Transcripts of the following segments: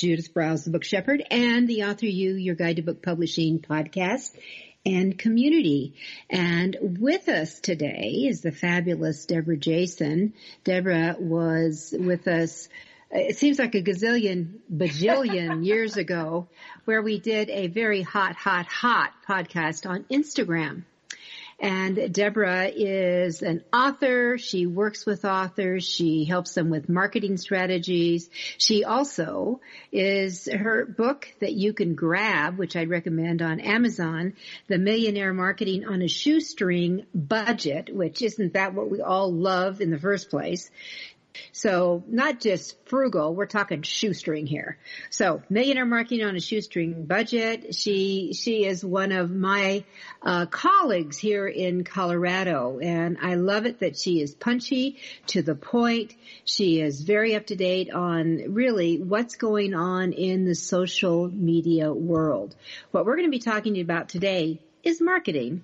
Judith Briles, the Book Shepherd, and the Author U, your guide to book publishing podcast and community. And with us today is the fabulous Debra Jason. Debra was with us it seems like a gazillion, bajillion years ago, where we did a very hot, hot, hot podcast on Instagram. And Debra is an author. She works with authors. She helps them with marketing strategies. She also is her book that you can grab, which I'd recommend on Amazon, The Millionaire Marketing on a Shoestring Budget, which isn't that what we all love in the first place? So not just frugal, we're talking shoestring here. So millionaire marketing on a shoestring budget. She, she is one of my, uh, colleagues here in Colorado and I love it that she is punchy to the point. She is very up to date on really what's going on in the social media world. What we're going to be talking about today is marketing,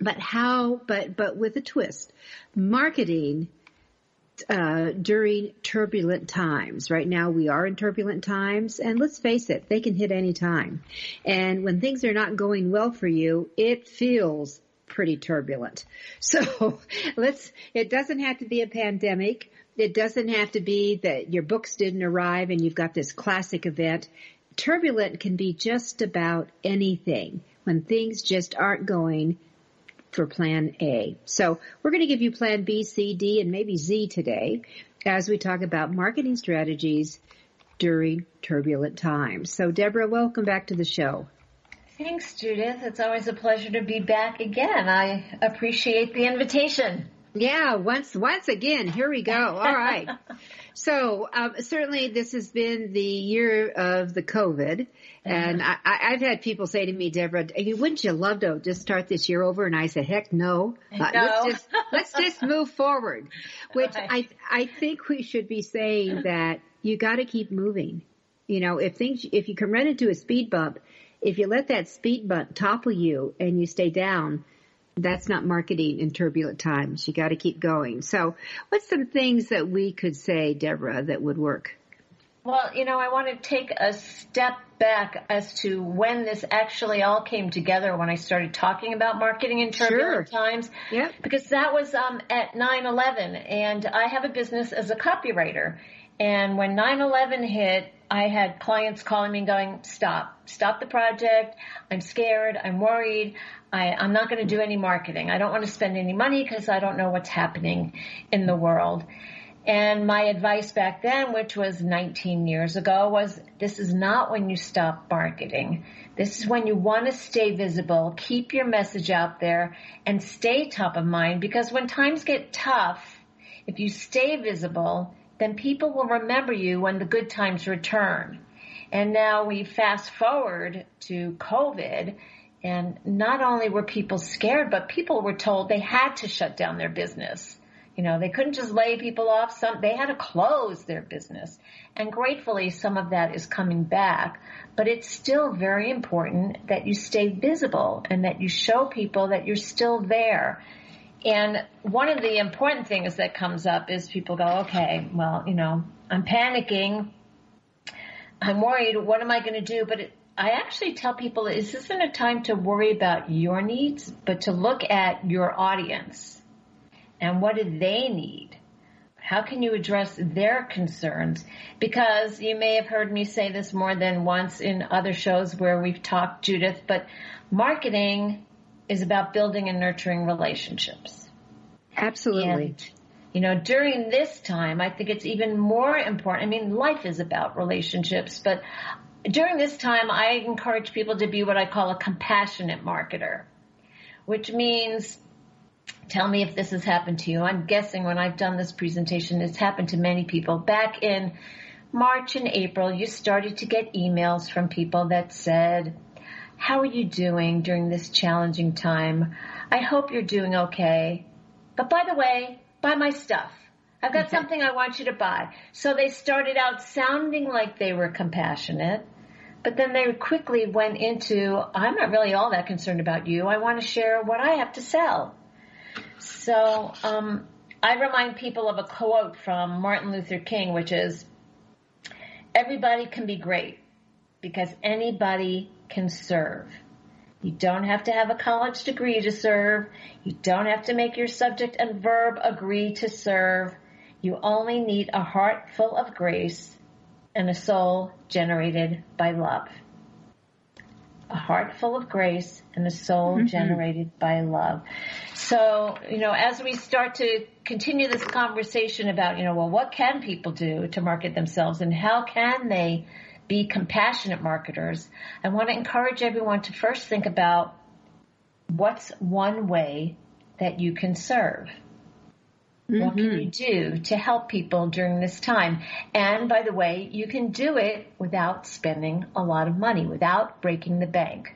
but how, but, but with a twist. Marketing uh, during turbulent times. Right now we are in turbulent times and let's face it, they can hit any time. And when things are not going well for you, it feels pretty turbulent. So let's, it doesn't have to be a pandemic. It doesn't have to be that your books didn't arrive and you've got this classic event. Turbulent can be just about anything when things just aren't going for plan A. So we're going to give you plan B, C, D, and maybe Z today as we talk about marketing strategies during turbulent times. So Debra, welcome back to the show. Thanks, Judith. It's always a pleasure to be back again. I appreciate the invitation. Yeah, once once again, here we go. All right. so um, certainly, this has been the year of the COVID, and I, have had people say to me, Debra, wouldn't you love to just start this year over? And I said, heck no. Uh, let's just let's just move forward. Which. I I think we should be saying that you got to keep moving. You know, if things if you can run into a speed bump, if you let that speed bump topple you and you stay down that's not marketing in turbulent times. You got to keep going. So, what's some things that we could say, Debra, that would work? Well, you know, I want to take a step back as to when this actually all came together when I started talking about marketing in turbulent sure. times. Yeah. Because that was um, at 9-11 and I have a business as a copywriter. And when 9-11 hit, I had clients calling me going, stop, stop the project. I'm scared. I'm worried. I, I'm not going to do any marketing. I don't want to spend any money because I don't know what's happening in the world. And my advice back then, which was 19 years ago, was this is not when you stop marketing. This is when you want to stay visible, keep your message out there, and stay top of mind because when times get tough, if you stay visible, then people will remember you when the good times return. And now we fast forward to COVID and not only were people scared, but people were told they had to shut down their business. You know, they couldn't just lay people off. Some, they had to close their business. And gratefully, some of that is coming back. But it's still very important that you stay visible and that you show people that you're still there. And one of the important things that comes up is people go, okay, well, you know, I'm panicking. I'm worried. What am I going to do? But it, I actually tell people this isn't a time to worry about your needs, but to look at your audience and what do they need? How can you address their concerns? Because you may have heard me say this more than once in other shows where we've talked, Judith, but marketing is about building and nurturing relationships. Absolutely. And You know, during this time, I think it's even more important. I mean, life is about relationships, but during this time, I encourage people to be what I call a compassionate marketer, which means tell me if this has happened to you. I'm guessing when I've done this presentation, it's happened to many people. Back in March and April, you started to get emails from people that said, how are you doing during this challenging time? I hope you're doing okay. But by the way, buy my stuff. I've got okay. something I want you to buy. So they started out sounding like they were compassionate, but then they quickly went into, I'm not really all that concerned about you. I want to share what I have to sell. So, um, I remind people of a quote from Martin Luther King, which is, everybody can be great because anybody can serve. You don't have to have a college degree to serve. You don't have to make your subject and verb agree to serve. You only need a heart full of grace and a soul generated by love. A heart full of grace and a soul mm-hmm. generated by love. So, you know, as we start to continue this conversation about, you know, well, what can people do to market themselves and how can they be compassionate marketers, I want to encourage everyone to first think about what's one way that you can serve. Mm-hmm. What can you mm-hmm. do to help people during this time? And by the way, you can do it without spending a lot of money, without breaking the bank.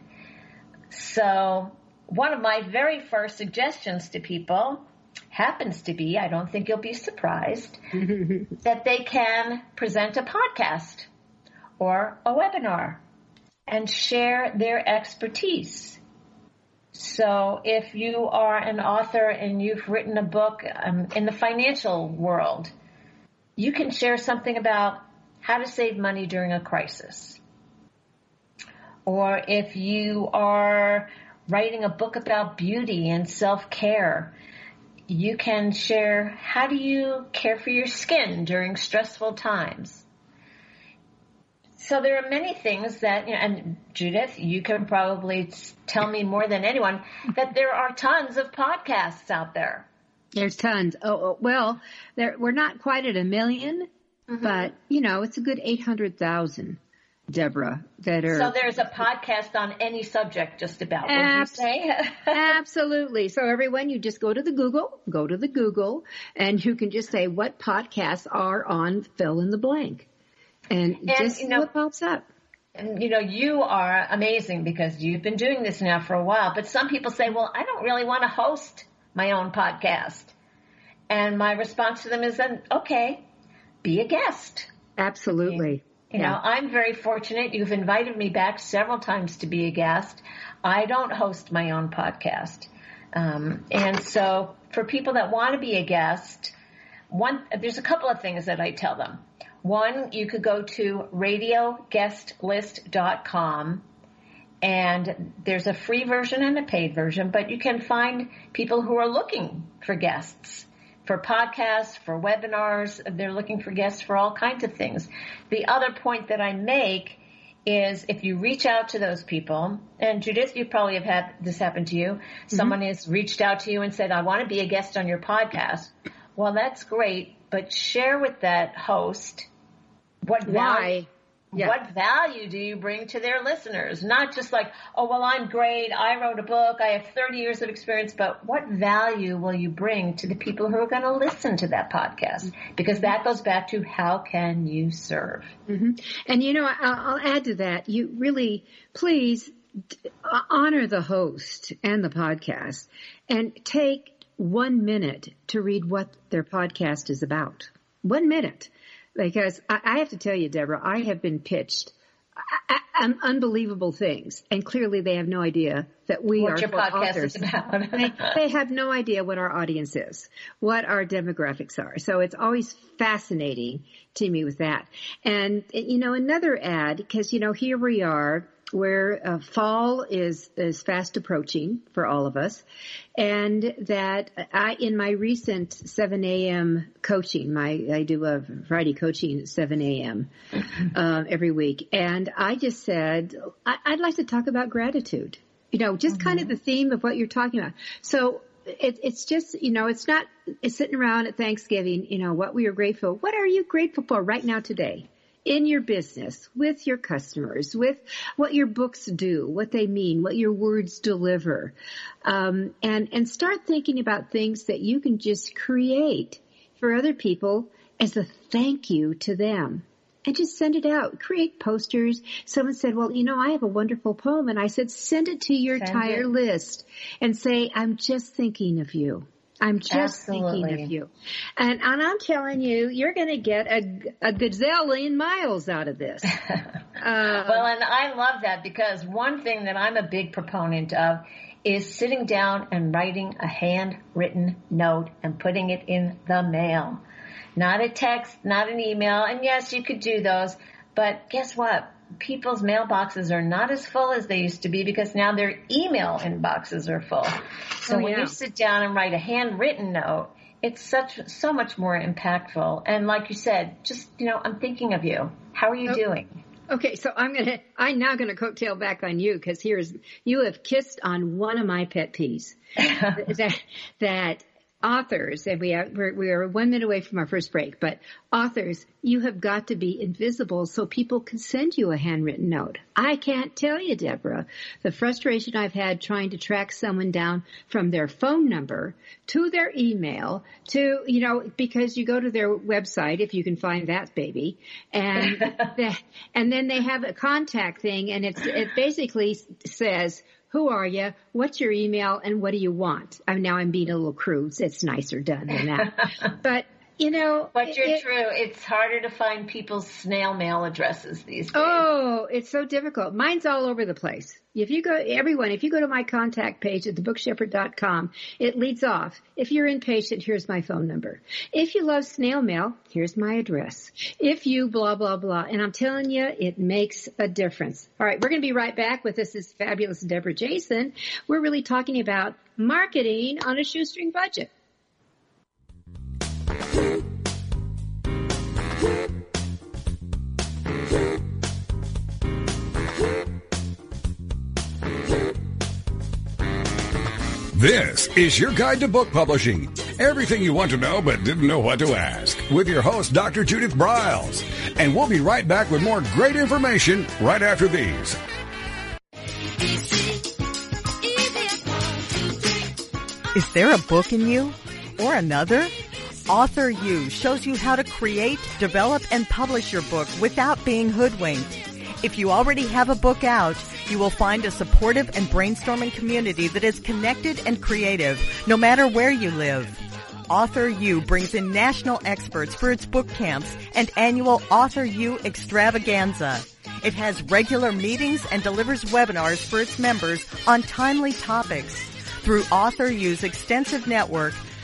So one of my very first suggestions to people happens to be, I don't think you'll be surprised, that they can present a podcast or a webinar and share their expertise. So if you are an author and you've written a book um, in the financial world, you can share something about how to save money during a crisis. Or if you are writing a book about beauty and self-care, you can share how do you care for your skin during stressful times. So there are many things that, you know, and Judith, you can probably tell me more than anyone that there are tons of podcasts out there. There's tons. Oh, oh well, there, we're not quite at a 1000000 mm-hmm. but you know, it's a good 800,000. Debra, that are. So there's a podcast on any subject just about, say? absolutely. So everyone, you just go to the Google, go to the Google, and you can just say what podcasts are on fill in the blank and, and just you know, what pops up. And you know, you are amazing because you've been doing this now for a while. But some people say, "Well, I don't really want to host my own podcast." And my response to them is, "Then okay, be a guest." Absolutely. You, yeah. know, I'm very fortunate. You've invited me back several times to be a guest. I don't host my own podcast. Um, and so for people that want to be a guest, one, there's a couple of things that I tell them. One, you could go to radioguestlist.com and there's a free version and a paid version, but you can find people who are looking for guests for podcasts, for webinars. They're looking for guests for all kinds of things. The other point that I make is if you reach out to those people, and Judith, you probably have had this happen to you. Mm-hmm. Someone has reached out to you and said, I want to be a guest on your podcast. Well, that's great, but share with that host what why yeah. what value do you bring to their listeners? Not just like, oh well, I'm great. I wrote a book. I have 30 years of experience. But what value will you bring to the people who are going to listen to that podcast? Because that goes back to how can you serve? Mm-hmm. And you know, I'll, I'll add to that. You really, please honor the host and the podcast, and take one minute to read what their podcast is about. One minute because I, I have to tell you, Debra, I have been pitched unbelievable things, and clearly they have no idea that we what are your podcast authors. is about. they, they have no idea what our audience is, what our demographics are. So it's always fascinating to me with that. And you know, another ad because you know here we are where uh, fall is is fast approaching for all of us, and that I in my recent 7 a.m. coaching, my I do a Friday coaching at 7 a.m. Um, every week, and I just said I, would like to talk about gratitude. You know, just mm-hmm. kind of the theme of what you're talking about. So it, it's just, you know, it's not it's sitting around at Thanksgiving, you know, what we are grateful. What are you grateful for right now today? In your business, with your customers, with what your books do, what they mean, what your words deliver, um, and and start thinking about things that you can just create for other people as a thank you to them and just send it out. Create posters. Someone said, well, you know, I have a wonderful poem. And I said, send it to your send entire it. list and say, I'm just thinking of you. I'm just Absolutely. thinking of you. And, and I'm telling you, you're going to get a, a gazillion miles out of this. uh, well, and I love that because one thing that I'm a big proponent of is sitting down and writing a handwritten note and putting it in the mail not a text, not an email. And yes, you could do those, but guess what? People's mailboxes are not as full as they used to be because now their email inboxes are full. So oh, when you sit down and write a handwritten note, it's such so much more impactful. And like you said, just you know, I'm thinking of you. How are you oh, doing? Okay, so I'm gonna, I'm now gonna coattail back on you because here's, you have kissed on one of my pet peeves. that, that authors, and we are, we're, we are one minute away from our first break, but authors, you have got to be invisible so people can send you a handwritten note. I can't tell you, Deborah, the frustration I've had trying to track someone down from their phone number to their email to, you know, because you go to their website, if you can find that baby, and, the, and then they have a contact thing and it's, it basically says, who are you? What's your email? And what do you want? I mean, now I'm being a little crude. It's nicer done than that. but you know, but you're it, true. It's harder to find people's snail mail addresses these days. Oh, it's so difficult. Mine's all over the place. If you go, everyone, if you go to my contact page at thebookshepherd.com, it leads off. If you're impatient, here's my phone number. If you love snail mail, here's my address. If you blah, blah, blah. And I'm telling you, it makes a difference. All right. We're going to be right back with this is fabulous Debra Jason. We're really talking about marketing on a shoestring budget. This is your guide to book publishing. Everything you want to know but didn't know what to ask with your host, Dr. Judith Briles. And we'll be right back with more great information right after these. Is there a book in you? Or another? Author U shows you how to create, develop, and publish your book without being hoodwinked. If you already have a book out, you will find a supportive and brainstorming community that is connected and creative, no matter where you live. Author U brings in national experts for its book camps and annual Author U extravaganza. It has regular meetings and delivers webinars for its members on timely topics. Through Author U's extensive network,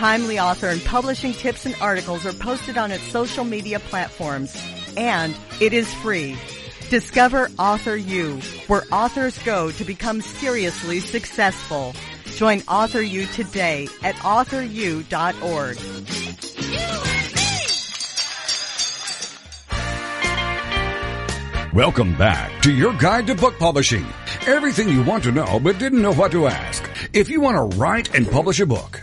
Timely author and publishing tips and articles are posted on its social media platforms. And it is free. Discover Author U, where authors go to become seriously successful. Join Author U today at authoru.org. Welcome back to your guide to book publishing. Everything you want to know but didn't know what to ask. If you want to write and publish a book,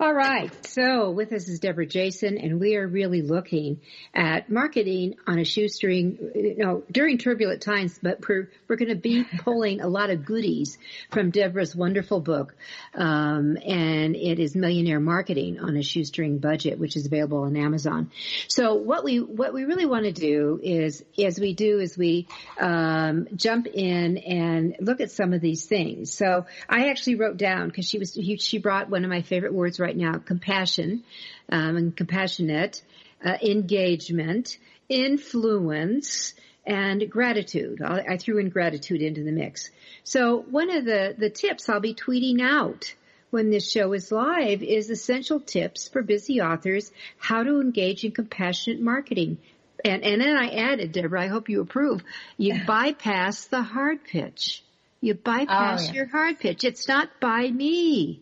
All right. So with us is Debra Jason, and we are really looking at marketing on a shoestring, you know, during turbulent times, but we're, we're going to be pulling a lot of goodies from Debra's wonderful book. Um, and it is Millionaire Marketing on a Shoestring Budget, which is available on Amazon. So what we, what we really want to do is, as we do, is we, um, jump in and look at some of these things. So I actually wrote down, because she was, she brought one of my favorite words right right now, compassion um, and compassionate, uh, engagement, influence, and gratitude. I, I threw in gratitude into the mix. So one of the, the tips I'll be tweeting out when this show is live is essential tips for busy authors how to engage in compassionate marketing. And, and then I added, Debra, I hope you approve, you bypass the hard pitch. You bypass oh, yeah. your hard pitch. It's not by me.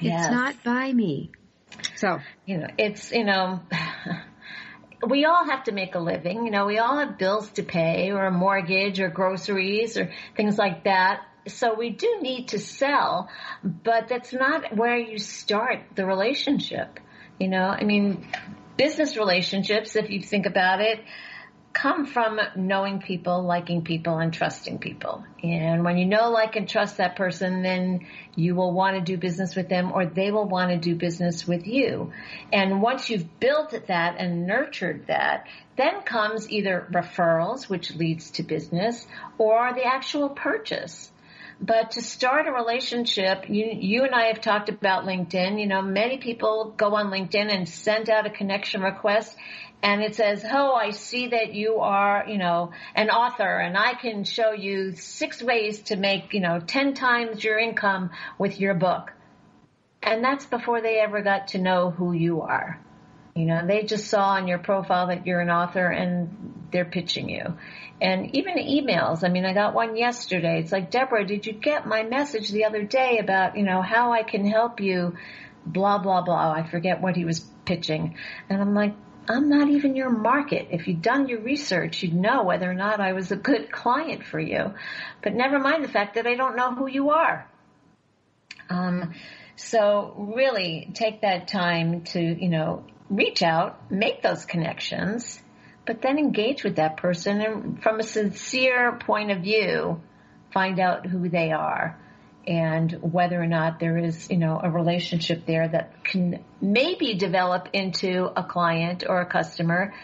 Yes. It's not by me. So, you know, it's, you know, we all have to make a living. You know, we all have bills to pay or a mortgage or groceries or things like that. So we do need to sell, but that's not where you start the relationship. You know, I mean, business relationships, if you think about it, come from knowing people, liking people, and trusting people. And when you know, like, and trust that person, then you will want to do business with them or they will want to do business with you. And once you've built that and nurtured that, then comes either referrals, which leads to business, or the actual purchase. But to start a relationship, you, you and I have talked about LinkedIn. You know, many people go on LinkedIn and send out a connection request and it says, Oh, I see that you are, you know, an author and I can show you six ways to make, you know, 10 times your income with your book. And that's before they ever got to know who you are. You know, they just saw on your profile that you're an author and they're pitching you. And even emails. I mean, I got one yesterday. It's like, Debra, did you get my message the other day about, you know, how I can help you? Blah, blah, blah. I forget what he was pitching. And I'm like, I'm not even your market. If you'd done your research, you'd know whether or not I was a good client for you. But never mind the fact that I don't know who you are. Um, so really take that time to, you know, reach out, make those connections, but then engage with that person and from a sincere point of view, find out who they are and whether or not there is, you know, a relationship there that can maybe develop into a client or a customer,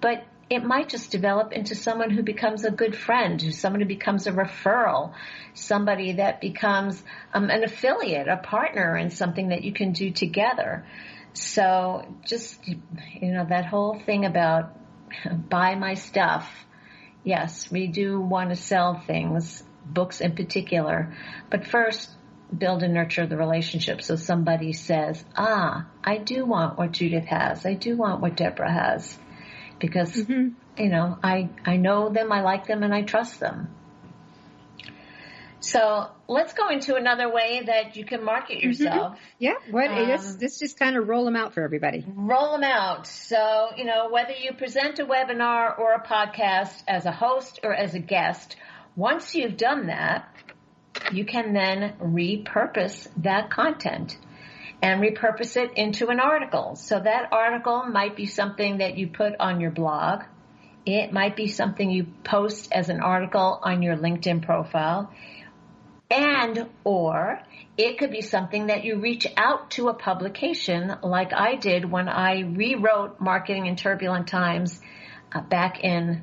but it might just develop into someone who becomes a good friend, someone who becomes a referral, somebody that becomes um, an affiliate, a partner in something that you can do together. So just, you know, that whole thing about buy my stuff. Yes, we do want to sell things books in particular. But first, build and nurture the relationship so somebody says, ah, I do want what Judith has. I do want what Debra has. Because, mm-hmm. you know, I, I know them, I like them, and I trust them. So let's go into another way that you can market mm-hmm. yourself. Mm-hmm. Yeah, what um, let's, let's just kind of roll them out for everybody. Roll them out. So you know whether you present a webinar or a podcast as a host or as a guest, once you've done that, you can then repurpose that content and repurpose it into an article. So that article might be something that you put on your blog. It might be something you post as an article on your LinkedIn profile. And or it could be something that you reach out to a publication like I did when I rewrote Marketing in Turbulent Times uh, back in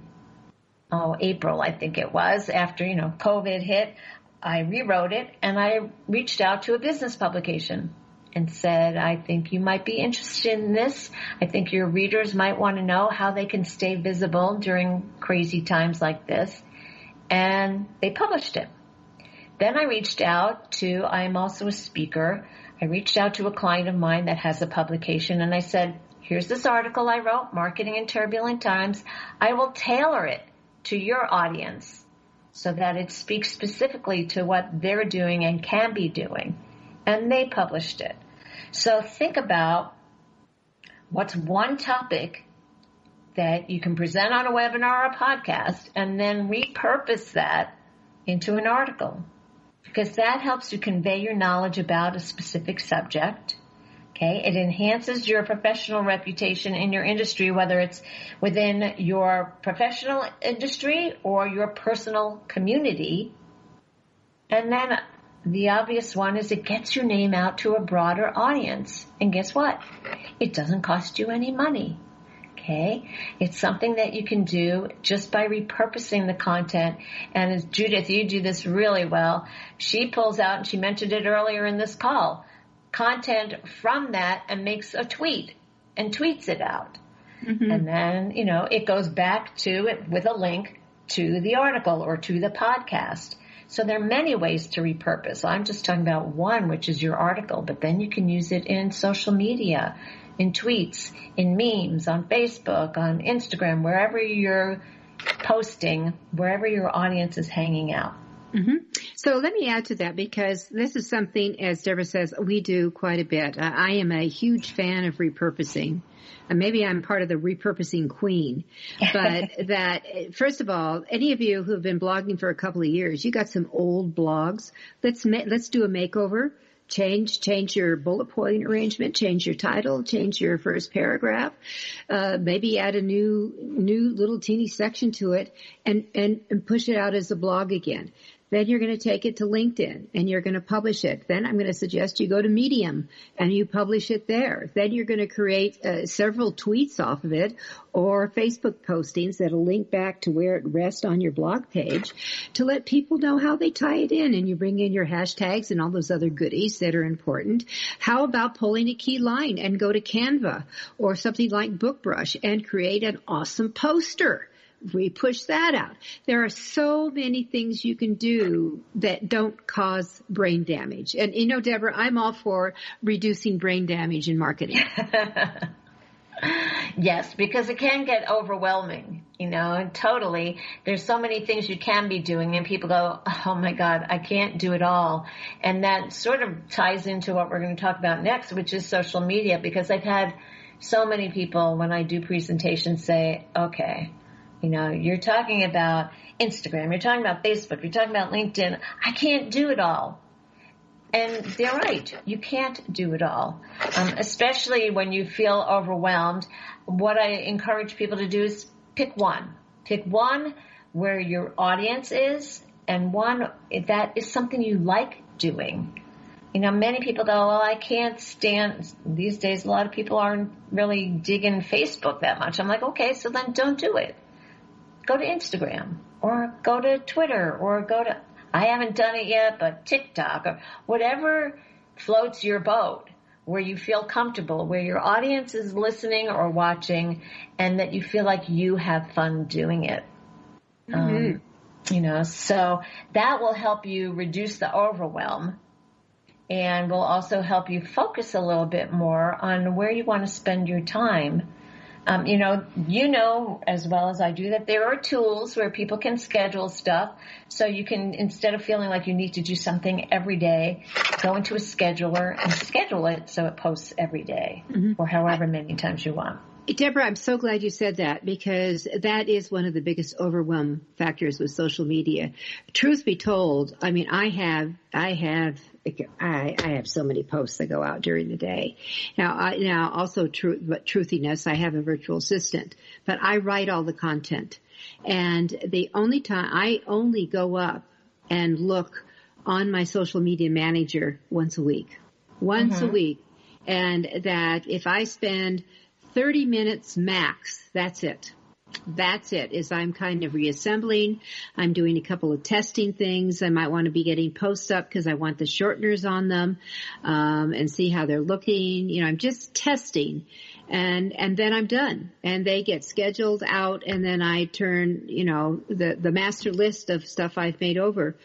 oh, April, I think it was, after, you know, COVID hit, I rewrote it and I reached out to a business publication and said, I think you might be interested in this. I think your readers might want to know how they can stay visible during crazy times like this. And they published it. Then I reached out to, I am also a speaker. I reached out to a client of mine that has a publication and I said, here's this article I wrote, Marketing in Turbulent Times. I will tailor it to your audience so that it speaks specifically to what they're doing and can be doing. And they published it. So think about what's one topic that you can present on a webinar or a podcast and then repurpose that into an article because that helps you convey your knowledge about a specific subject Okay, it enhances your professional reputation in your industry, whether it's within your professional industry or your personal community. And then the obvious one is it gets your name out to a broader audience. And guess what? It doesn't cost you any money. Okay. It's something that you can do just by repurposing the content. And as Judith, you do this really well. She pulls out, and she mentioned it earlier in this call, content from that and makes a tweet and tweets it out. Mm-hmm. And then, you know, it goes back to it with a link to the article or to the podcast. So there are many ways to repurpose. I'm just talking about one, which is your article, but then you can use it in social media, in tweets, in memes, on Facebook, on Instagram, wherever you're posting, wherever your audience is hanging out. Mm-hmm. So let me add to that because this is something, as Debra says, we do quite a bit. I am a huge fan of repurposing and maybe I'm part of the repurposing queen, but that first of all, any of you who have been blogging for a couple of years, you got some old blogs. Let's ma- let's do a makeover. Change change your bullet point arrangement, change your title, change your first paragraph, uh, maybe add a new new little teeny section to it, and and and push it out as a blog again. Then you're going to take it to LinkedIn and you're going to publish it. Then I'm going to suggest you go to Medium and you publish it there. Then you're going to create uh, several tweets off of it or Facebook postings that'll link back to where it rests on your blog page to let people know how they tie it in and you bring in your hashtags and all those other goodies that are important. How about pulling a key line and go to Canva or something like BookBrush and create an awesome poster? We push that out. There are so many things you can do that don't cause brain damage. And you know, Debra, I'm all for reducing brain damage in marketing. yes, because it can get overwhelming, you know, totally. There's so many things you can be doing and people go, oh my God, I can't do it all. And that sort of ties into what we're going to talk about next, which is social media, because I've had so many people when I do presentations say, okay, you know, you're talking about Instagram, you're talking about Facebook, you're talking about LinkedIn. I can't do it all. And they're right. You can't do it all. Um, especially when you feel overwhelmed. What I encourage people to do is pick one. Pick one where your audience is and one that is something you like doing. You know, many people go, well, I can't stand, these days a lot of people aren't really digging Facebook that much. I'm like, okay, so then don't do it go to Instagram or go to Twitter or go to, I haven't done it yet, but TikTok or whatever floats your boat where you feel comfortable, where your audience is listening or watching and that you feel like you have fun doing it. Mm-hmm. Um, you know, so that will help you reduce the overwhelm and will also help you focus a little bit more on where you want to spend your time um, you know, you know as well as I do that there are tools where people can schedule stuff. So you can, instead of feeling like you need to do something every day, go into a scheduler and schedule it so it posts every day mm-hmm. or however many times you want. Debra, I'm so glad you said that because that is one of the biggest overwhelm factors with social media. Truth be told, I mean, I have, I have, I, I have so many posts that go out during the day. Now, I, now also truth, but truthiness, I have a virtual assistant, but I write all the content. And the only time I only go up and look on my social media manager once a week, once mm-hmm. a week. And that if I spend 30 minutes max. That's it. That's it. Is I'm kind of reassembling. I'm doing a couple of testing things. I might want to be getting posts up because I want the shorteners on them, um, and see how they're looking. You know, I'm just testing and and then I'm done. And they get scheduled out, and then I turn, you know, the the master list of stuff I've made over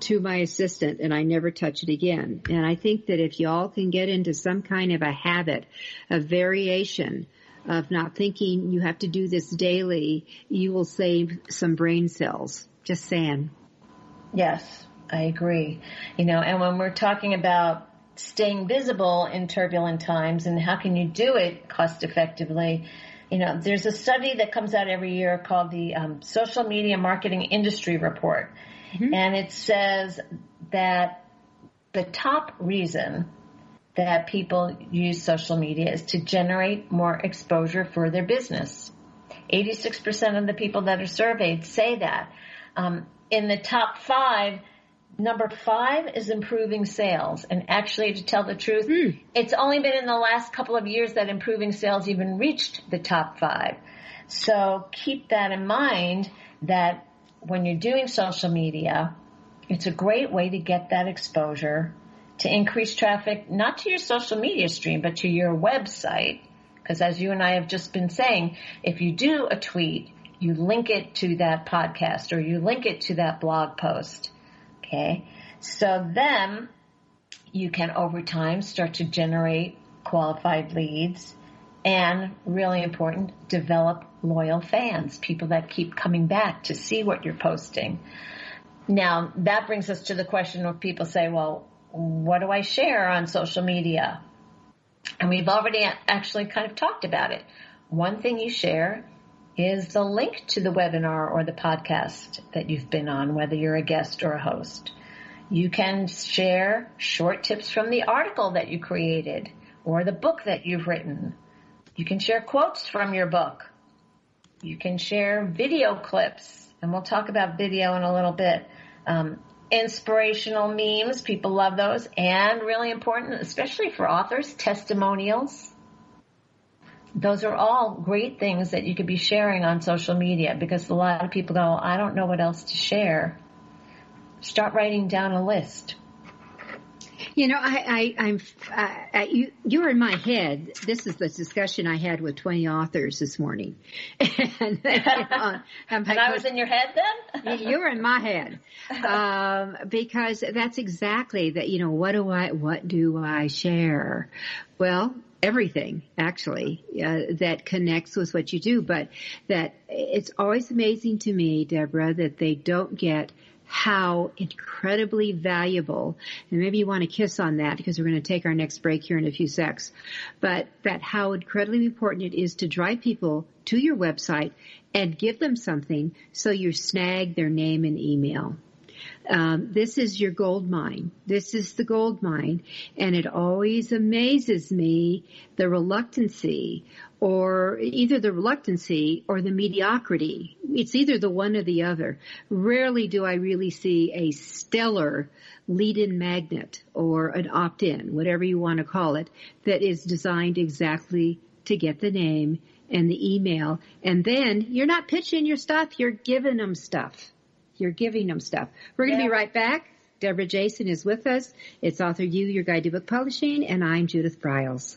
to my assistant and I never touch it again. And I think that if y'all can get into some kind of a habit of variation of not thinking you have to do this daily, you will save some brain cells. Just saying. Yes, I agree. You know, and when we're talking about staying visible in turbulent times and how can you do it cost effectively, you know, there's a study that comes out every year called the um, Social Media Marketing Industry Report Mm-hmm. And it says that the top reason that people use social media is to generate more exposure for their business. 86% of the people that are surveyed say that. Um, in the top five, number five is improving sales. And actually, to tell the truth, mm. it's only been in the last couple of years that improving sales even reached the top five. So keep that in mind that when you're doing social media, it's a great way to get that exposure to increase traffic, not to your social media stream, but to your website. Because as you and I have just been saying, if you do a tweet, you link it to that podcast or you link it to that blog post. Okay. So then you can over time start to generate qualified leads and really important, develop loyal fans, people that keep coming back to see what you're posting. Now that brings us to the question of people say, well, what do I share on social media? And we've already actually kind of talked about it. One thing you share is the link to the webinar or the podcast that you've been on, whether you're a guest or a host. You can share short tips from the article that you created or the book that you've written. You can share quotes from your book. You can share video clips, and we'll talk about video in a little bit. Um, inspirational memes, people love those, and really important, especially for authors, testimonials those are all great things that you could be sharing on social media because a lot of people go, I don't know what else to share. Start writing down a list. You know, I, I, I'm, uh, you, you're in my head. This is the discussion I had with 20 authors this morning. and, uh, and I was in your head then? you're in my head. Um, because that's exactly that, you know, what do I, what do I share? Well, everything actually uh, that connects with what you do but that it's always amazing to me debra that they don't get how incredibly valuable and maybe you want to kiss on that because we're going to take our next break here in a few secs but that how incredibly important it is to drive people to your website and give them something so you snag their name and email um, this is your gold mine. This is the gold mine, and it always amazes me the reluctancy, or either the reluctancy or the mediocrity. It's either the one or the other. Rarely do I really see a stellar lead-in magnet or an opt-in, whatever you want to call it, that is designed exactly to get the name and the email. And then you're not pitching your stuff, you're giving them stuff. You're giving them stuff. We're going to yeah. be right back. Debra Jason is with us. It's Author U, your guide to book publishing, and I'm Judith Briles.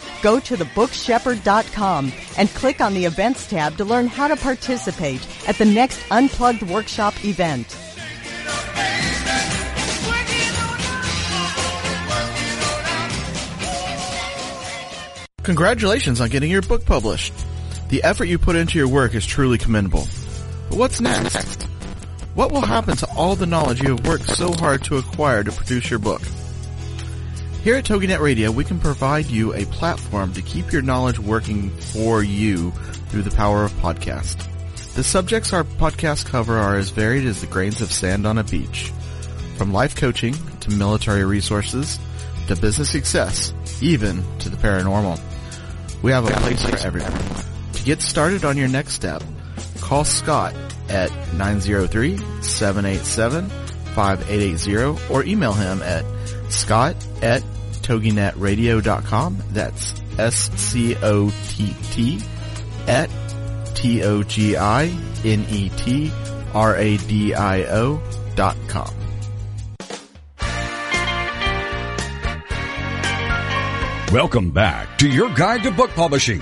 Go to thebookshepherd.com and click on the events tab to learn how to participate at the next Unplugged Workshop event. Congratulations on getting your book published. The effort you put into your work is truly commendable. But what's next? What will happen to all the knowledge you have worked so hard to acquire to produce your book? Here at TogiNet Radio, we can provide you a platform to keep your knowledge working for you through the power of podcast. The subjects our podcasts cover are as varied as the grains of sand on a beach. From life coaching to military resources to business success, even to the paranormal. We have a place for everyone. To get started on your next step, call Scott at 903-787-5880 or email him at scott at toginetradio.com. That's S-C-O-T-T at T-O-G-I-N-E-T-R-A-D-I-O dot com. Welcome back to your guide to book publishing.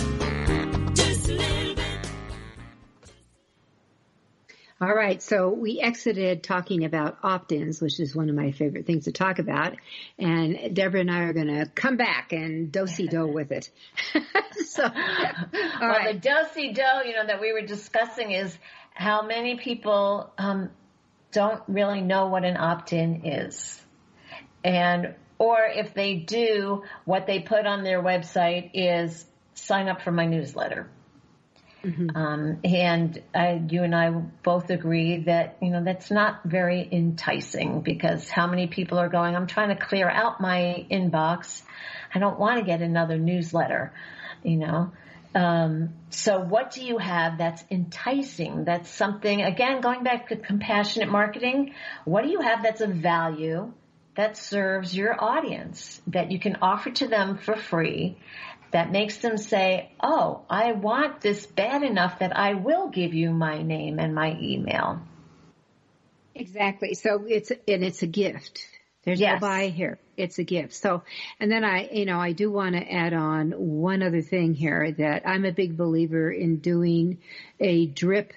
All right, so we exited talking about opt-ins, which is one of my favorite things to talk about, and Debra and I are going to come back and do-si-do with it. so, well, right. the do-si-do, you know, that we were discussing is how many people um, don't really know what an opt-in is, and or if they do, what they put on their website is sign up for my newsletter. Mm-hmm. Um, and I, you and I both agree that, you know, that's not very enticing because how many people are going, I'm trying to clear out my inbox. I don't want to get another newsletter, you know. Um, so what do you have that's enticing? That's something, again, going back to compassionate marketing, what do you have that's of value that serves your audience that you can offer to them for free that makes them say, oh, I want this bad enough that I will give you my name and my email. Exactly. So it's, and it's a gift. There's yes. no buy here. It's a gift. So, and then I, you know, I do want to add on one other thing here that I'm a big believer in doing a drip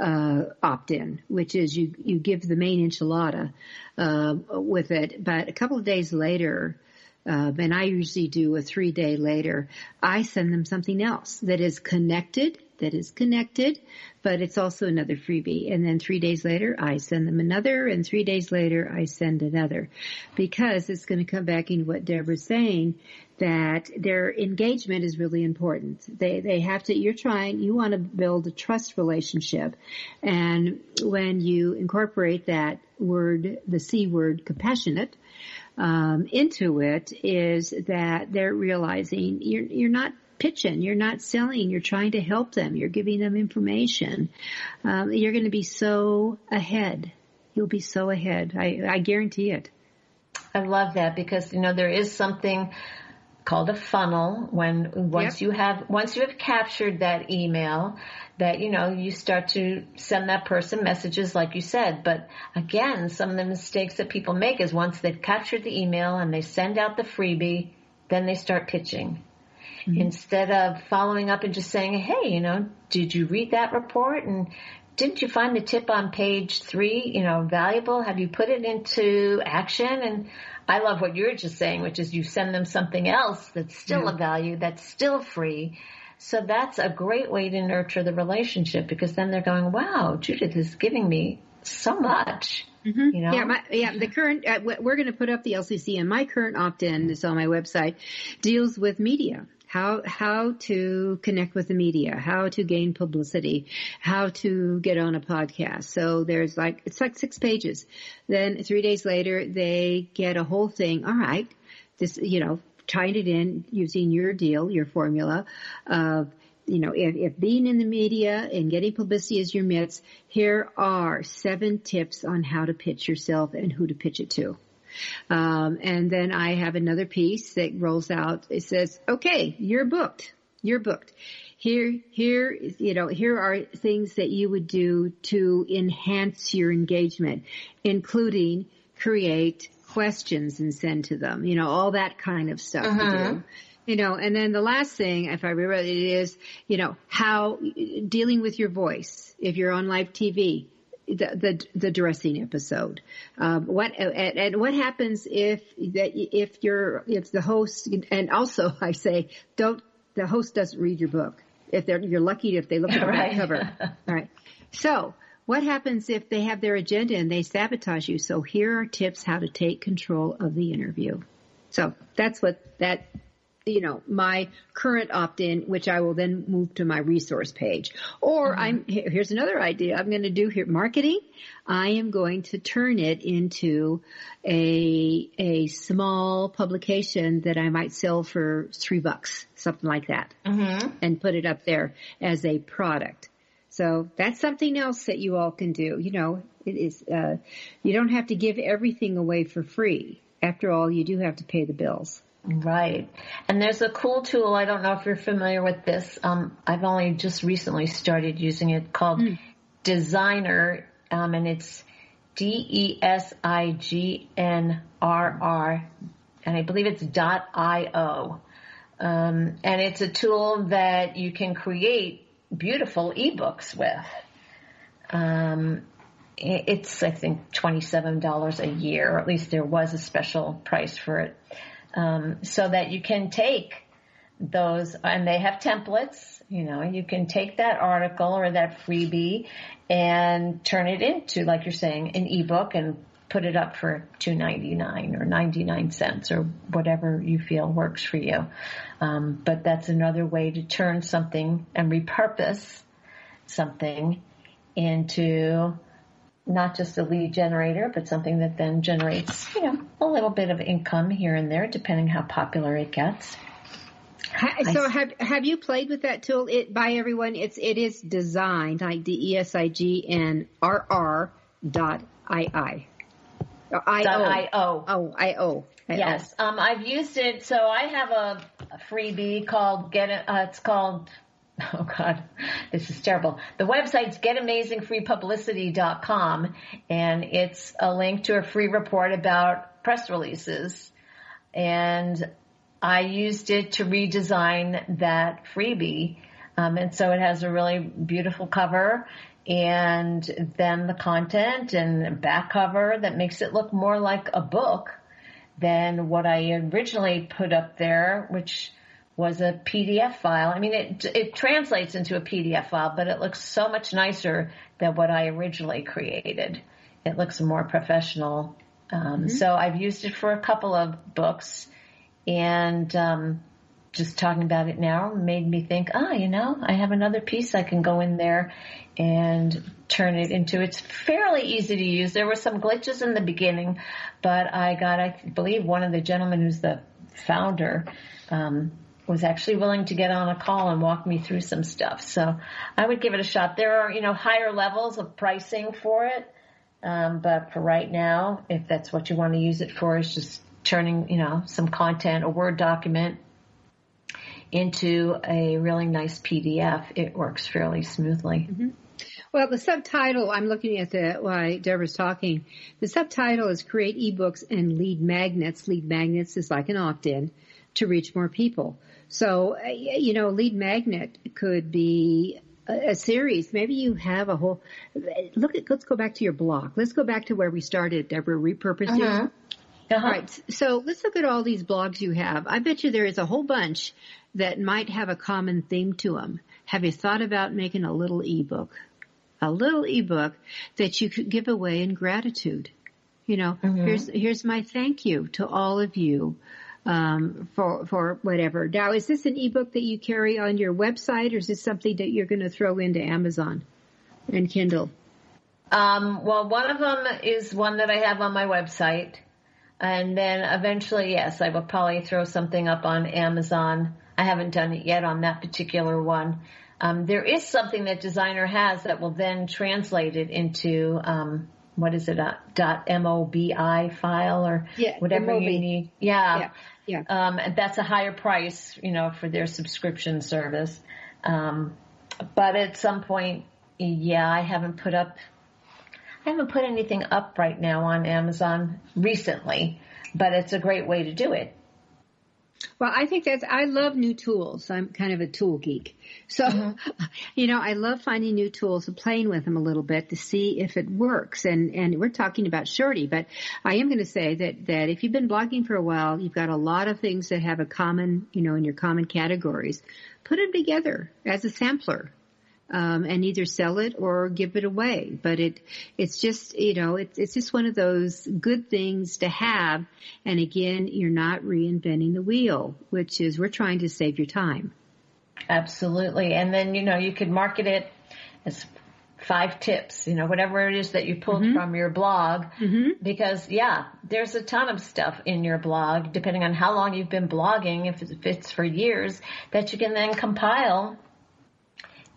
uh, opt-in, which is you you give the main enchilada uh, with it, but a couple of days later, uh, and I usually do a three day later, I send them something else that is connected, that is connected, but it's also another freebie. And then three days later, I send them another, and three days later, I send another. Because it's going to come back into what Debra's saying, that their engagement is really important. They, they have to, you're trying, you want to build a trust relationship. And when you incorporate that word, the C word, compassionate, um, into it is that they're realizing you're you're not pitching, you're not selling, you're trying to help them, you're giving them information. Um, you're going to be so ahead. You'll be so ahead. I, I guarantee it. I love that because you know there is something called a funnel when once yep. you have once you have captured that email that you know you start to send that person messages like you said but again some of the mistakes that people make is once they've captured the email and they send out the freebie then they start pitching mm-hmm. instead of following up and just saying hey you know did you read that report and didn't you find the tip on page three, you know, valuable? Have you put it into action? And I love what you're just saying, which is you send them something else that's still yeah. a value, that's still free. So that's a great way to nurture the relationship because then they're going, wow, Judith is giving me so much. Mm-hmm. You know? Yeah, my, yeah. The current uh, we're going to put up the LCC, and my current opt-in is on my website deals with media how how to connect with the media, how to gain publicity, how to get on a podcast. So there's like it's like six pages. Then three days later, they get a whole thing. All right, this you know tying it in using your deal, your formula of you know, if, if, being in the media and getting publicity is your mitts, here are seven tips on how to pitch yourself and who to pitch it to. Um, and then I have another piece that rolls out. It says, okay, you're booked. You're booked. Here, here, you know, here are things that you would do to enhance your engagement, including create questions and send to them, you know, all that kind of stuff uh-huh. You know, and then the last thing, if I remember it is, you know, how dealing with your voice. If you're on live TV, the the, the dressing episode. Um, what and, and, what happens if that if you're if the host and also I say don't the host doesn't read your book if they're you're lucky if they look at the right. cover. All right. So what happens if they have their agenda and they sabotage you? So here are tips how to take control of the interview. So that's what that you know, my current opt-in, which I will then move to my resource page. Or mm-hmm. I'm, here's another idea I'm going to do here, marketing. I am going to turn it into a, a small publication that I might sell for three bucks, something like that, mm-hmm. and put it up there as a product. So that's something else that you all can do. You know, it is, uh, you don't have to give everything away for free. After all, you do have to pay the bills. Right. And there's a cool tool. I don't know if you're familiar with this. Um, I've only just recently started using it called mm. Designrr, um, and it's D E S I G N R R, and I believe it's dot I O. Um, and it's a tool that you can create beautiful ebooks with. Um, it's, I think, $27 a year, or at least there was a special price for it um, so that you can take those, and they have templates. You know, you can take that article or that freebie and turn it into, like you're saying, an ebook and put it up for two ninety nine or ninety nine cents or whatever you feel works for you. Um, but that's another way to turn something and repurpose something into not just a lead generator, but something that then generates, you know, a little bit of income here and there, depending how popular it gets. So have have you played with that tool? It by everyone, it's it is designed like D E S I G N R R dot I I. I O. Oh, I O. Yes, um, I've used it. So I have a, a freebie called Get It. Uh, it's called oh God, this is terrible. The website's getamazingfreepublicity.com and it's a link to a free report about press releases. And I used it to redesign that freebie. Um, and so it has a really beautiful cover and then the content and back cover that makes it look more like a book than what I originally put up there, which was a PDF file. I mean, it it translates into a PDF file, but it looks so much nicer than what I originally created. It looks more professional. Um, mm-hmm. So I've used it for a couple of books, and um, just talking about it now made me think, ah, oh, you know, I have another piece I can go in there and turn it into. It's fairly easy to use. There were some glitches in the beginning, but I got, I believe, one of the gentlemen who's the founder. Um, was actually willing to get on a call and walk me through some stuff. So I would give it a shot. There are, you know, higher levels of pricing for it. Um, but for right now, if that's what you want to use it for, is just turning, you know, some content, a Word document into a really nice PDF. It works fairly smoothly. Mm-hmm. Well, the subtitle, I'm looking at the, why Debra's talking. The subtitle is Create eBooks and Lead Magnets. Lead Magnets is like an opt-in to reach more people. So, uh, you know, lead magnet could be a, a series. Maybe you have a whole, look at, let's go back to your blog. Let's go back to where we started, Debra, repurposing. Uh-huh. Uh-huh. All right. So let's look at all these blogs you have. I bet you there is a whole bunch that might have a common theme to them. Have you thought about making a little ebook? A little ebook that you could give away in gratitude. You know, mm-hmm. here's, here's my thank you to all of you um, for for whatever. Now, is this an ebook that you carry on your website, or is this something that you're going to throw into Amazon and Kindle? Um, well, one of them is one that I have on my website, and then eventually, yes, I will probably throw something up on Amazon. I haven't done it yet on that particular one. Um, there is something that Designrr has that will then translate it into um, what is it, a dot mobi file or yeah, whatever M-O-B. you need. Yeah. Yeah. yeah. Um, and that's a higher price, you know, for their subscription service. Um, but at some point, yeah, I haven't put up, I haven't put anything up right now on Amazon recently, but it's a great way to do it. Well, I think that's, I love new tools. I'm kind of a tool geek. So, mm-hmm. you know, I love finding new tools and playing with them a little bit to see if it works. And, and we're talking about Shorty, but I am going to say that, that if you've been blogging for a while, you've got a lot of things that have a common, you know, in your common categories. Put them together as a sampler. Um, and either sell it or give it away. But it it's just you know it's it's just one of those good things to have. And again, you're not reinventing the wheel, which is we're trying to save your time. Absolutely, and then you know you could market it as five tips, you know, whatever it is that you pulled mm-hmm. from your blog. Mm-hmm. Because yeah, there's a ton of stuff in your blog, depending on how long you've been blogging, if it's for years, that you can then compile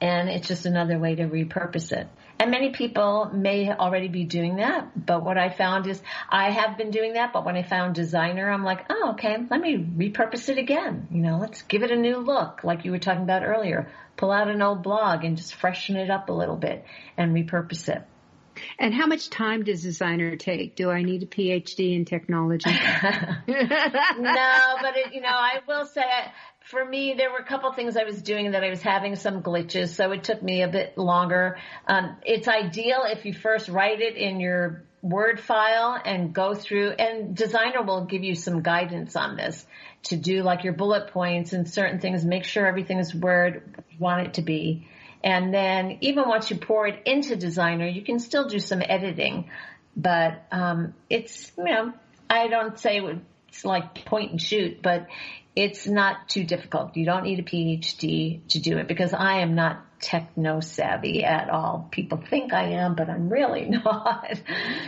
and it's just another way to repurpose it. And many people may already be doing that, but what I found is I have been doing that, but when I found Designrr, I'm like, oh, okay, let me repurpose it again. You know, let's give it a new look, like you were talking about earlier. Pull out an old blog and just freshen it up a little bit and repurpose it. And how much time does Designrr take? Do I need a PhD in technology? no, but it, you know, I will say for me, there were a couple things I was doing that I was having some glitches, so it took me a bit longer. Um, it's ideal if you first write it in your Word file and go through, and Designrr will give you some guidance on this to do like your bullet points and certain things. Make sure everything is where you want it to be. And then even once you pour it into Designrr, you can still do some editing. But um, it's, you know, I don't say it's like point and shoot, but it's not too difficult. You don't need a PhD to do it because I am not techno savvy at all. People think I am, but I'm really not.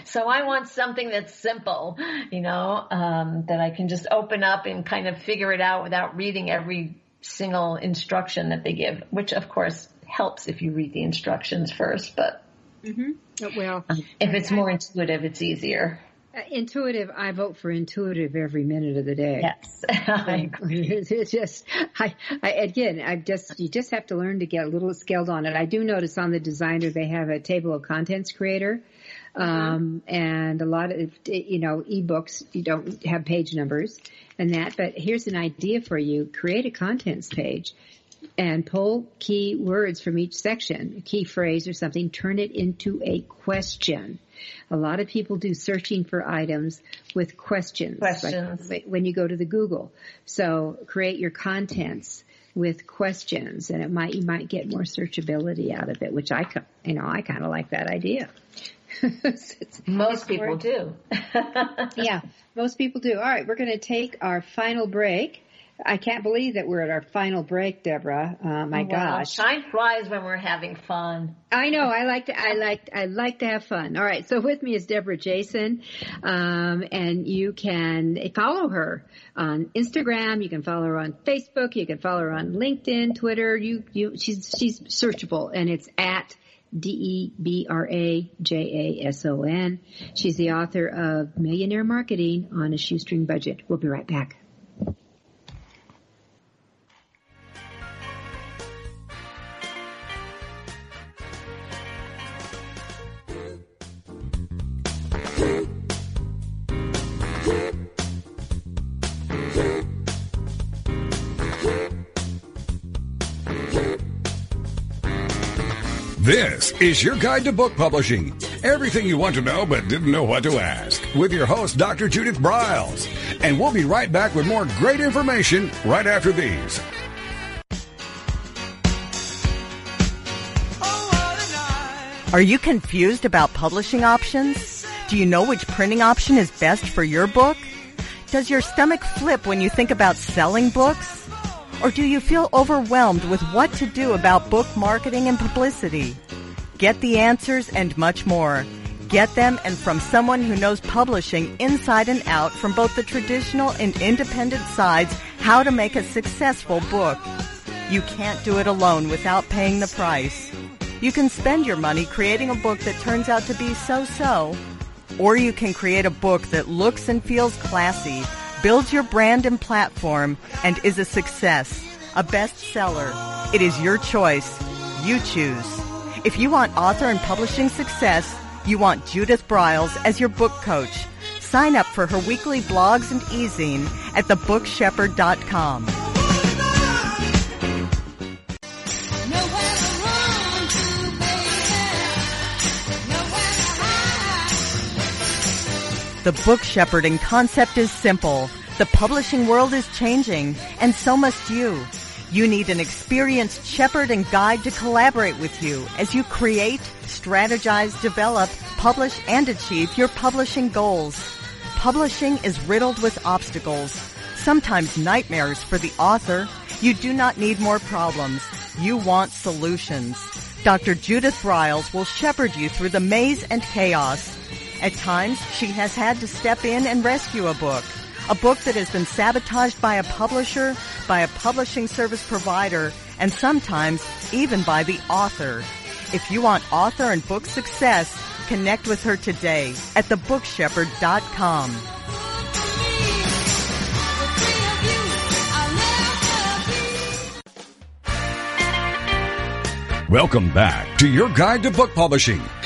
so I want something that's simple, you know, um, that I can just open up and kind of figure it out without reading every single instruction that they give, which of course helps if you read the instructions first, but mm-hmm. well, if it's more intuitive, it's easier. Intuitive, I vote for intuitive every minute of the day. Yes. it's just, I, I, again, I just, you just have to learn to get a little skilled on it. I do notice on the Designrr, they have a table of contents creator. Mm-hmm. Um, and a lot of, you know, ebooks, you don't have page numbers and that, but here's an idea for you. Create a contents page and pull key words from each section, a key phrase or something, turn it into a question. A lot of people do searching for items with questions. Questions. Like when you go to the Google. So create your contents with questions and it might, you might get more searchability out of it, which I, you know, I kind of like that idea. most people do. yeah, most people do. All right, we're going to take our final break. I can't believe that we're at our final break, Debra. Uh, my oh, wow. gosh, time flies when we're having fun. I know. I like to. I like. I like to have fun. All right. So with me is Debra Jason, um, and you can follow her on Instagram. You can follow her on Facebook. You can follow her on LinkedIn, Twitter. You. You. She's. She's searchable, and it's at. D E B R A J A S O N. She's the author of Millionaire Marketing on a Shoestring Budget. We'll be right back. This is your guide to book publishing. Everything you want to know but didn't know what to ask with your host, Dr. Judith Briles. And we'll be right back with more great information right after these. Are you confused about publishing options? Do you know which printing option is best for your book? Does your stomach flip when you think about selling books? Or do you feel overwhelmed with what to do about book marketing and publicity? Get the answers and much more. Get them and from someone who knows publishing inside and out from both the traditional and independent sides how to make a successful book. You can't do it alone without paying the price. You can spend your money creating a book that turns out to be so-so, or you can create a book that looks and feels classy builds your brand and platform, and is a success, a bestseller. It is your choice. You choose. If you want author and publishing success, you want Judith Briles as your book coach. Sign up for her weekly blogs and e-zine at thebookshepherd.com. The book shepherding concept is simple. The publishing world is changing, and so must you. You need an experienced shepherd and guide to collaborate with you as you create, strategize, develop, publish, and achieve your publishing goals. Publishing is riddled with obstacles, sometimes nightmares for the author. You do not need more problems. You want solutions. Dr. Judith Briles will shepherd you through the maze and chaos. At times, she has had to step in and rescue a book. A book that has been sabotaged by a publisher, by a publishing service provider, and sometimes even by the author. If you want author and book success, connect with her today at thebookshepherd.com. Welcome back to your guide to book publishing.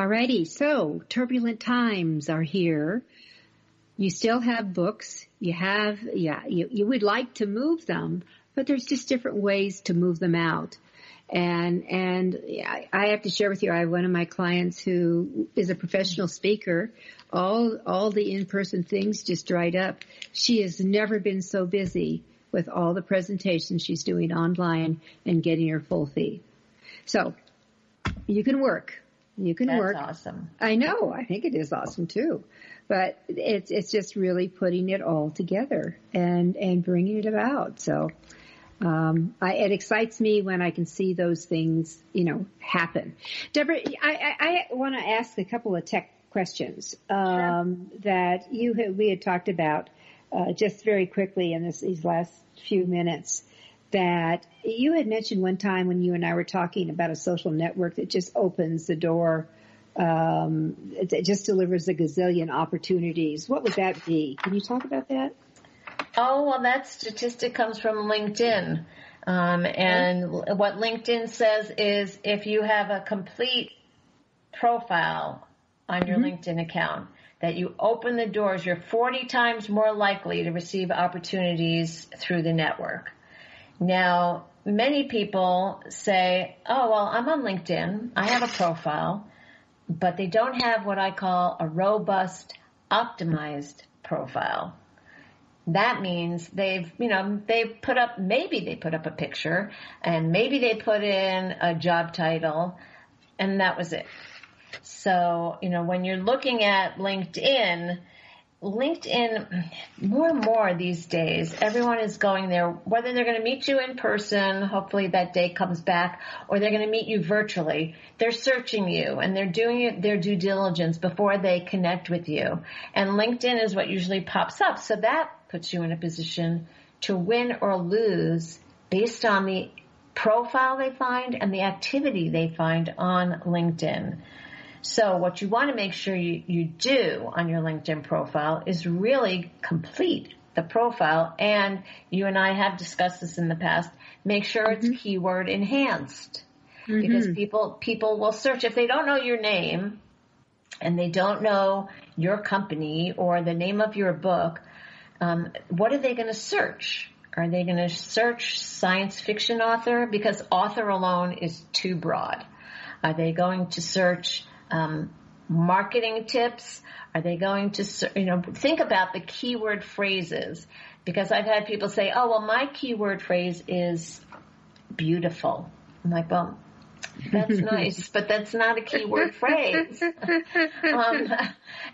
Alrighty, so turbulent times are here. You still have books. You have, yeah, you, you would like to move them, but there's just different ways to move them out. And, and I have to share with you, I have one of my clients who is a professional speaker. All, all the in-person things just dried up. She has never been so busy with all the presentations she's doing online and getting her full fee. So you can work you can That's work. awesome. I know. I think it is awesome too. But it's it's just really putting it all together and and bringing it about. So um, I, it excites me when I can see those things, you know, happen. Debra, I, I, I want to ask a couple of tech questions um, sure. that you had, we had talked about uh, just very quickly in this, these last few minutes that you had mentioned one time when you and I were talking about a social network that just opens the door, um, it just delivers a gazillion opportunities. What would that be? Can you talk about that? Oh, well, that statistic comes from LinkedIn. Um, and what LinkedIn says is if you have a complete profile on your mm-hmm. LinkedIn account, that you open the doors, you're 40 times more likely to receive opportunities through the network. Now, many people say, oh, well, I'm on LinkedIn. I have a profile, but they don't have what I call a robust, optimized profile. That means they've, you know, they've put up, maybe they put up a picture and maybe they put in a job title and that was it. So, you know, when you're looking at LinkedIn, LinkedIn, more and more these days, everyone is going there, whether they're going to meet you in person, hopefully that day comes back, or they're going to meet you virtually. They're searching you and they're doing their due diligence before they connect with you. And LinkedIn is what usually pops up. So that puts you in a position to win or lose based on the profile they find and the activity they find on LinkedIn. So what you want to make sure you, you do on your LinkedIn profile is really complete the profile. And you and I have discussed this in the past. Make sure mm-hmm. it's keyword enhanced mm-hmm. because people, people will search if they don't know your name and they don't know your company or the name of your book. Um, what are they going to search? Are they going to search science fiction author? Because author alone is too broad. Are they going to search um, marketing tips? Are they going to, you know, think about the keyword phrases? Because I've had people say, oh, well, my keyword phrase is beautiful. I'm like, well, that's nice, but that's not a keyword phrase. um,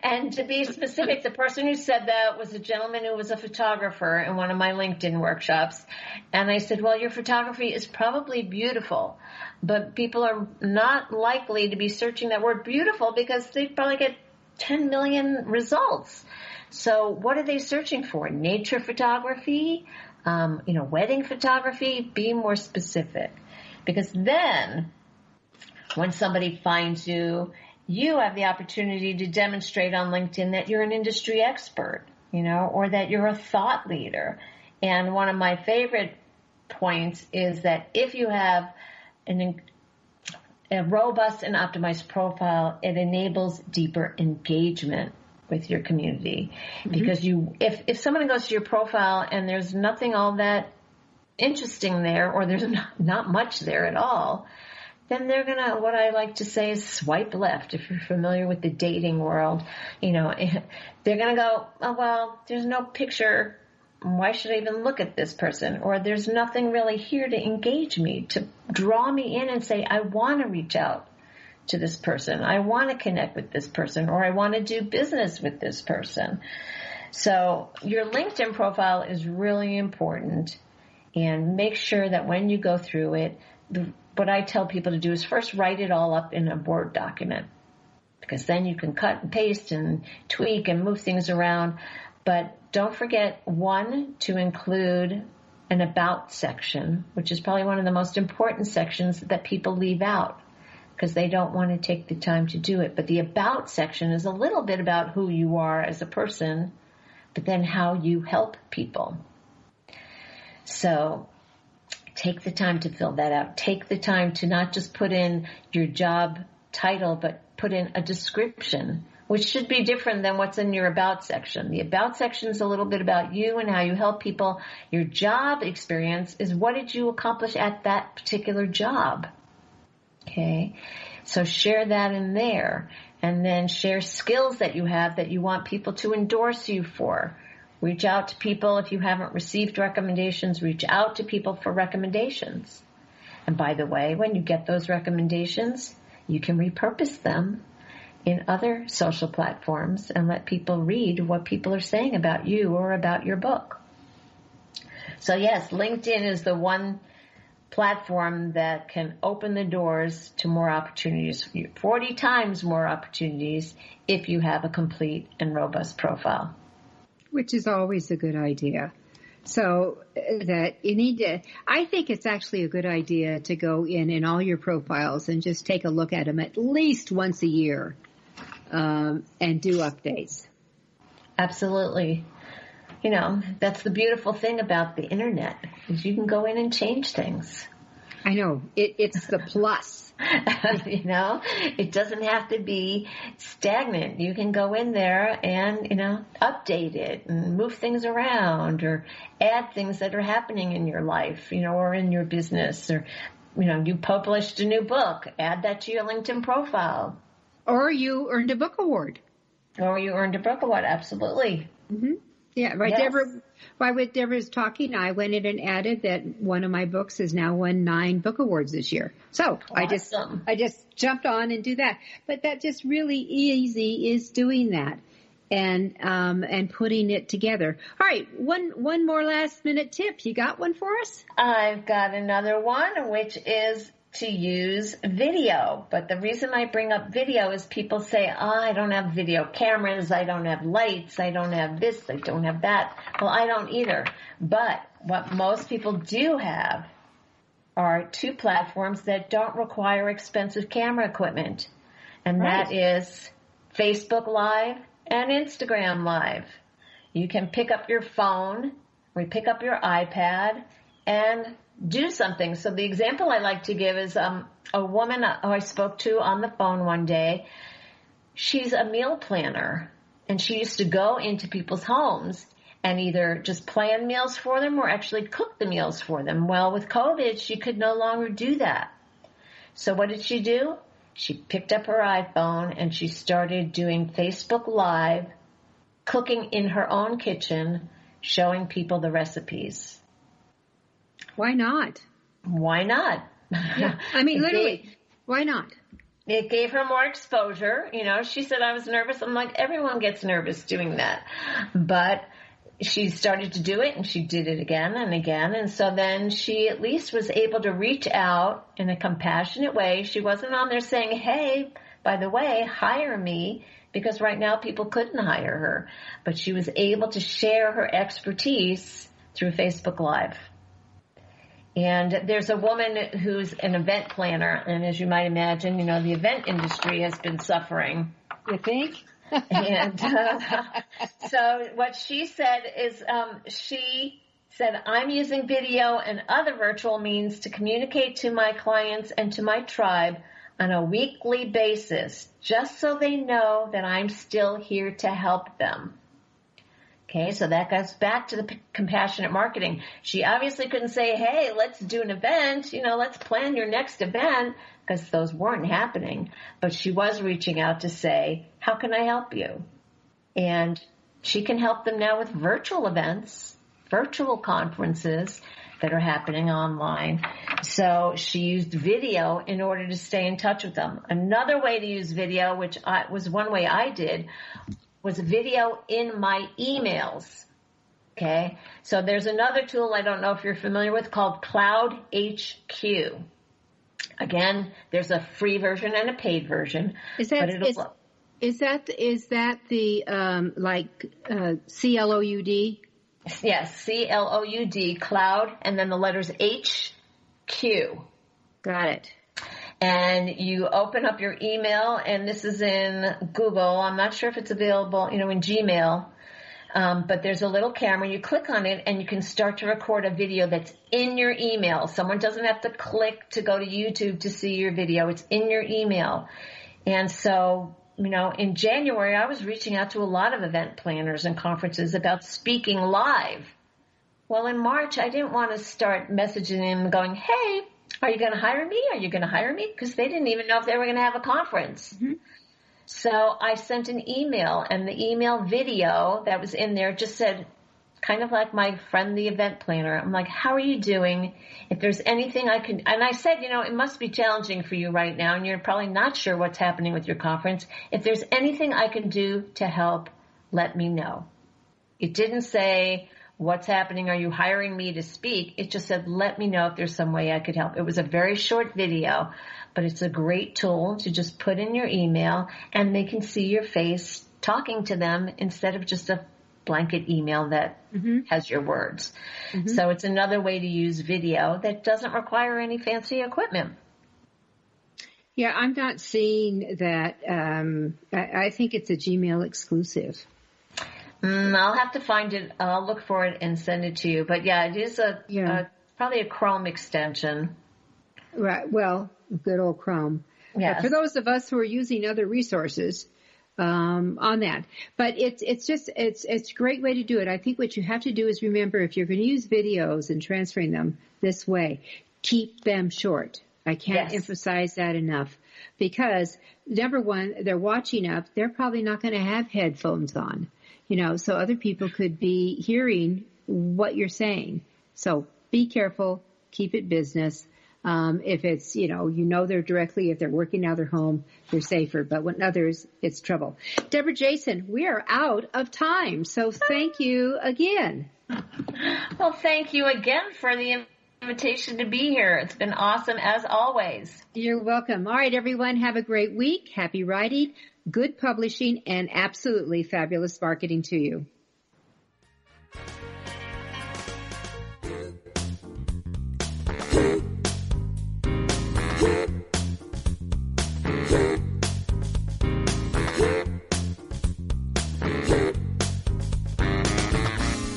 and to be specific, the person who said that was a gentleman who was a photographer in one of my LinkedIn workshops. And I said, well, your photography is probably beautiful, but people are not likely to be searching that word beautiful because they probably get 10 million results. So what are they searching for? Nature photography? Um, you know, wedding photography? Be more specific. Because then when somebody finds you, you have the opportunity to demonstrate on LinkedIn that you're an industry expert, you know, or that you're a thought leader. And one of my favorite points is that if you have an a robust and optimized profile, it enables deeper engagement with your community. Mm-hmm. Because you, if, if someone goes to your profile and there's nothing all that interesting there, or there's not, not much there at all, then they're gonna, what I like to say is swipe left. If you're familiar with the dating world, you know, they're gonna go, oh well, there's no picture why should I even look at this person? Or there's nothing really here to engage me, to draw me in and say, I want to reach out to this person. I want to connect with this person or I want to do business with this person. So your LinkedIn profile is really important and make sure that when you go through it, what I tell people to do is first write it all up in a Word document because then you can cut and paste and tweak and move things around. But don't forget, one, to include an about section, which is probably one of the most important sections that people leave out because they don't want to take the time to do it. But the about section is a little bit about who you are as a person, but then how you help people. So take the time to fill that out. Take the time to not just put in your job title, but put in a description which should be different than what's in your about section. The about section is a little bit about you and how you help people. Your job experience is what did you accomplish at that particular job? Okay. So share that in there and then share skills that you have that you want people to endorse you for. Reach out to people if you haven't received recommendations, reach out to people for recommendations. And by the way, when you get those recommendations, you can repurpose them in other social platforms and let people read what people are saying about you or about your book. So yes, LinkedIn is the one platform that can open the doors to more opportunities, 40 times more opportunities if you have a complete and robust profile. Which is always a good idea. So uh, that you need to, I think it's actually a good idea to go in in all your profiles and just take a look at them at least once a year um, and do updates. Absolutely. You know, that's the beautiful thing about the internet is you can go in and change things. I know. It, it's the plus. you know, it doesn't have to be stagnant. You can go in there and, you know, update it and move things around or add things that are happening in your life, you know, or in your business or, you know, you published a new book, add that to your LinkedIn profile. Or you earned a book award. Or you earned a book award, absolutely. Mm-hmm. Yeah, right. Yes. Debra, while with Debra's talking, I went in and added that one of my books has now won nine book awards this year. So awesome. I just, I just jumped on and do that. But that just really easy is doing that and, um, and putting it together. All right. One, one more last minute tip. You got one for us? I've got another one, which is to use video. But the reason I bring up video is people say, oh, I don't have video cameras, I don't have lights, I don't have this, I don't have that. Well, I don't either. But what most people do have are two platforms that don't require expensive camera equipment. And right. that is Facebook Live and Instagram Live. You can pick up your phone, we pick up your iPad, and do something. So the example I like to give is um, a woman who I spoke to on the phone one day. She's a meal planner and she used to go into people's homes and either just plan meals for them or actually cook the meals for them. Well, with COVID, she could no longer do that. So what did she do? She picked up her iPhone and she started doing Facebook Live, cooking in her own kitchen, showing people the recipes. Why not? Why not? Yeah. I mean, literally, why not? It gave her more exposure. You know, she said I was nervous. I'm like, everyone gets nervous doing that. But she started to do it and she did it again and again. And so then she at least was able to reach out in a compassionate way. She wasn't on there saying, Hey, by the way, hire me because right now people couldn't hire her, but she was able to share her expertise through Facebook Live. And there's a woman who's an event planner, and as you might imagine, you know, the event industry has been suffering. You think? and uh, so what she said is um, she said, I'm using video and other virtual means to communicate to my clients and to my tribe on a weekly basis, just so they know that I'm still here to help them. Okay, so that goes back to the p- compassionate marketing. She obviously couldn't say, hey, let's do an event, you know, let's plan your next event, because those weren't happening. But she was reaching out to say, how can I help you? And she can help them now with virtual events, virtual conferences that are happening online. So she used video in order to stay in touch with them. Another way to use video, which I, was one way I did, was video in my emails. Okay. So there's another tool I don't know if you're familiar with called Cloud HQ. Again, there's a free version and a paid version. Is that is, is, that is that the um, like uh, C L O U D? Yes, C L O U D Cloud, and then the letters H Q. Got it and you open up your email and this is in Google. I'm not sure if it's available, you know, in Gmail. Um, but there's a little camera. You click on it and you can start to record a video that's in your email. Someone doesn't have to click to go to YouTube to see your video. It's in your email. And so, you know, in January, I was reaching out to a lot of event planners and conferences about speaking live. Well, in March, I didn't want to start messaging them going, Hey, are you going to hire me? Are you going to hire me? Because they didn't even know if they were going to have a conference. Mm-hmm. So I sent an email and the email video that was in there just said, kind of like my friend, the event planner. I'm like, how are you doing? If there's anything I can, and I said, you know, it must be challenging for you right now and you're probably not sure what's happening with your conference. If there's anything I can do to help, let me know. It didn't say, what's happening? Are you hiring me to speak? It just said, let me know if there's some way I could help. It was a very short video, but it's a great tool to just put in your email and they can see your face talking to them instead of just a blanket email that mm-hmm. has your words. Mm-hmm. So it's another way to use video that doesn't require any fancy equipment. Yeah, I'm not seeing that. Um, I, I think it's a Gmail exclusive. Mm, I'll have to find it. I'll look for it and send it to you. But yeah, it is a, yeah. a probably a Chrome extension. Right. Well, good old Chrome. Yes. for those of us who are using other resources um, on that, but it's it's just it's it's a great way to do it. I think what you have to do is remember if you're going to use videos and transferring them this way, keep them short. I can't yes. emphasize that enough because number one, they're watching up. They're probably not going to have headphones on you know, so other people could be hearing what you're saying. So be careful, keep it business. Um, if it's, you know, you know they're directly, if they're working out of their home, they're safer. But when others, it's trouble. Debra Jason, we are out of time. So thank you again. Well, thank you again for the invitation to be here. It's been awesome as always. You're welcome. All right, everyone. Have a great week. Happy writing good publishing, and absolutely fabulous marketing to you.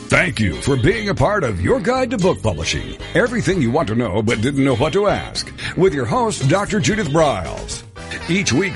Thank you for being a part of Your Guide to Book Publishing. Everything you want to know but didn't know what to ask. With your host, Dr. Judith Briles. Each week,